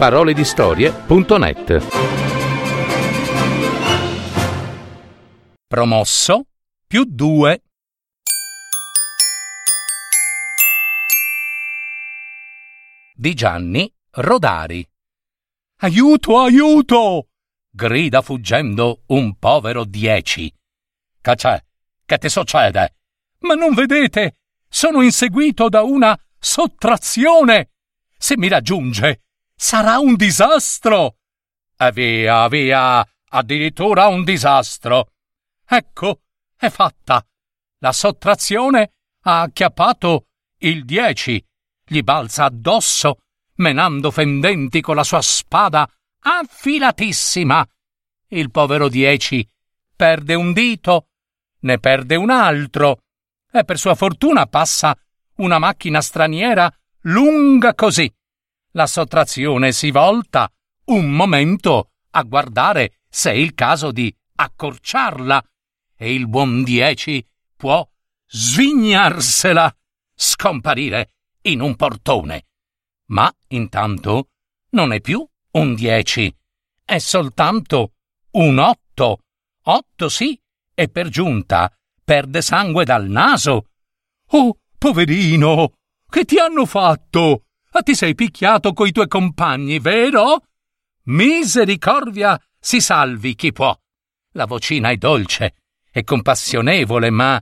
www.paroledistorie.net Promosso più 2 di Gianni Rodari. Aiuto, aiuto! grida fuggendo un povero dieci. Che c'è? Che ti succede? Ma non vedete? Sono inseguito da una sottrazione. Se mi raggiunge, sarà un disastro. E via, via, addirittura un disastro. Ecco, è fatta. La sottrazione ha acchiappato il dieci gli balza addosso, menando fendenti con la sua spada affilatissima. Il povero Dieci perde un dito, ne perde un altro, e per sua fortuna passa una macchina straniera lunga così. La sottrazione si volta un momento a guardare se è il caso di accorciarla, e il buon Dieci può svignarsela, scomparire in un portone. Ma intanto non è più un dieci, è soltanto un otto. Otto sì, e per giunta perde sangue dal naso. Oh, poverino, che ti hanno fatto? Ah, ti sei picchiato coi tuoi compagni, vero? Misericordia si salvi chi può. La vocina è dolce e compassionevole, ma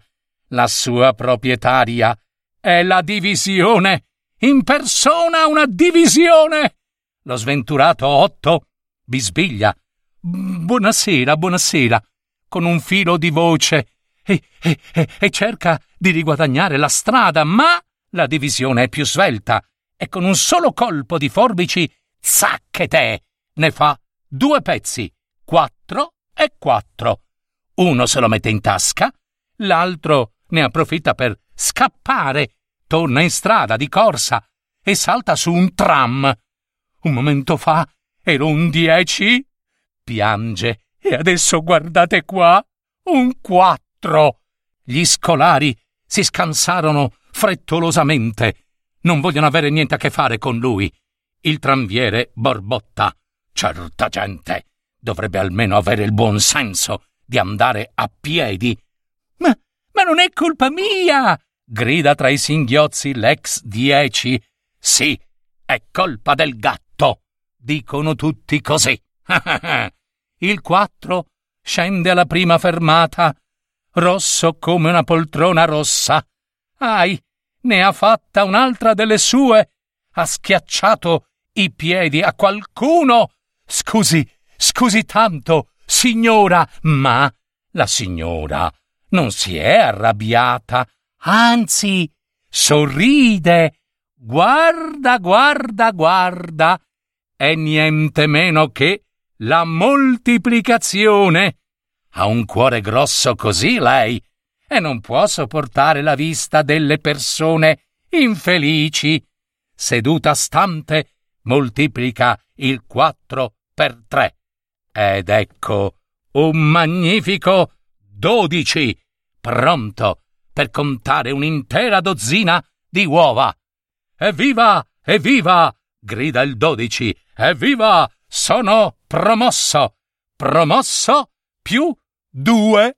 la sua proprietaria è la divisione. In persona una divisione. Lo sventurato Otto bisbiglia. Buonasera, buonasera, con un filo di voce e, e, e cerca di riguadagnare la strada, ma la divisione è più svelta e con un solo colpo di forbici, zacchete, ne fa due pezzi, quattro e quattro. Uno se lo mette in tasca, l'altro ne approfitta per scappare, torna in strada di corsa e salta su un tram. Un momento fa ero un dieci, piange e adesso guardate qua, un quattro. Gli scolari si scansarono frettolosamente. Non vogliono avere niente a che fare con lui. Il tranviere borbotta. Certa gente dovrebbe almeno avere il buon senso di andare a piedi. Ma, ma non è colpa mia! grida tra i singhiozzi l'ex dieci. Sì, è colpa del gatto. Dicono tutti così. Il quattro scende alla prima fermata, rosso come una poltrona rossa. Ai, ne ha fatta un'altra delle sue. Ha schiacciato i piedi a qualcuno. Scusi, scusi tanto, signora, ma la signora non si è arrabbiata anzi, sorride. Guarda, guarda, guarda. È niente meno che la moltiplicazione. Ha un cuore grosso così lei e non può sopportare la vista delle persone infelici. Seduta stante, moltiplica il quattro per tre. Ed ecco un magnifico dodici, pronto per contare un'intera dozzina di uova. Evviva! Evviva! grida il dodici. Evviva! Sono promosso! Promosso più due.